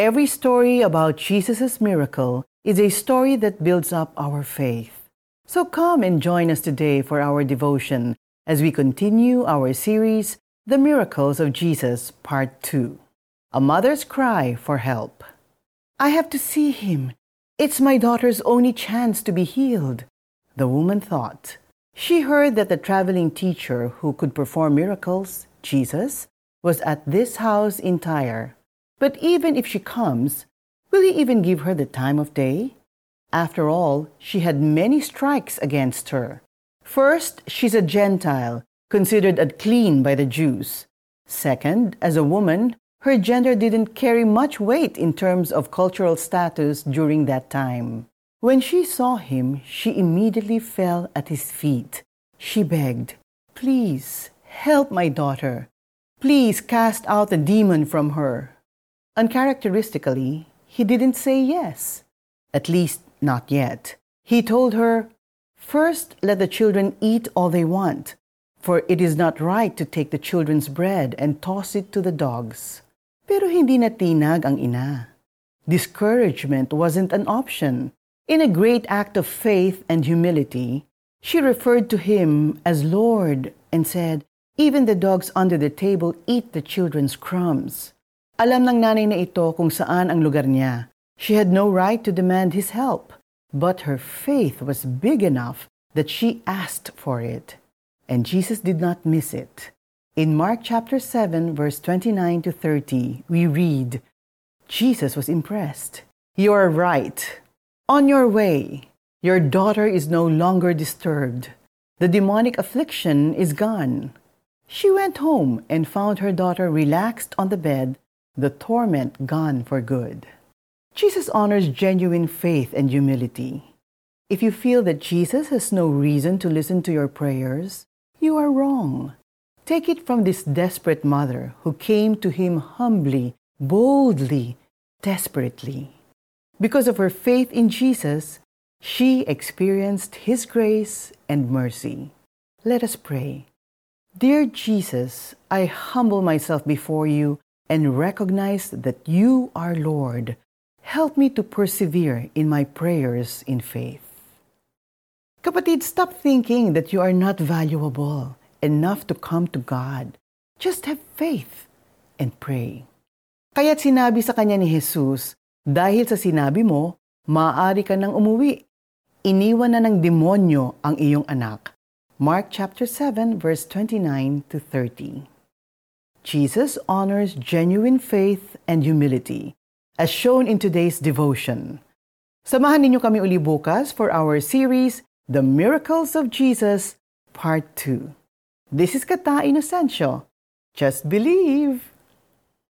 Every story about Jesus' miracle is a story that builds up our faith. So come and join us today for our devotion as we continue our series, The Miracles of Jesus, Part 2. A Mother's Cry for Help. I have to see him. It's my daughter's only chance to be healed, the woman thought. She heard that the traveling teacher who could perform miracles, Jesus, was at this house in Tyre. But even if she comes, will he even give her the time of day? After all, she had many strikes against her. First, she's a Gentile, considered unclean by the Jews. Second, as a woman, her gender didn't carry much weight in terms of cultural status during that time. When she saw him, she immediately fell at his feet. She begged, Please, help my daughter. Please cast out the demon from her. Uncharacteristically, he didn't say yes. At least, not yet. He told her, First, let the children eat all they want, for it is not right to take the children's bread and toss it to the dogs. Pero hindi natinag ang ina. Discouragement wasn't an option. In a great act of faith and humility, she referred to him as Lord and said, Even the dogs under the table eat the children's crumbs. Alam ng nanay na ito kung saan ang lugar niya. She had no right to demand his help, but her faith was big enough that she asked for it. And Jesus did not miss it. In Mark chapter 7, verse 29 to 30, we read, Jesus was impressed. You are right. On your way. Your daughter is no longer disturbed. The demonic affliction is gone. She went home and found her daughter relaxed on the bed, the torment gone for good. Jesus honors genuine faith and humility. If you feel that Jesus has no reason to listen to your prayers, you are wrong. Take it from this desperate mother who came to him humbly, boldly, desperately. Because of her faith in Jesus, she experienced his grace and mercy. Let us pray. Dear Jesus, I humble myself before you and recognize that you are Lord. Help me to persevere in my prayers in faith. Kapatid, stop thinking that you are not valuable enough to come to God. Just have faith and pray. Kaya't sinabi sa kanya ni Jesus, dahil sa sinabi mo, maaari ka nang umuwi. Iniwan na ng demonyo ang iyong anak Mark chapter 7 verse 29 to 30. Jesus honors genuine faith and humility as shown in today's devotion. Samahan ninyo kami uli bukas for our series The Miracles of Jesus Part 2. This is Kata Inocencio. Just believe.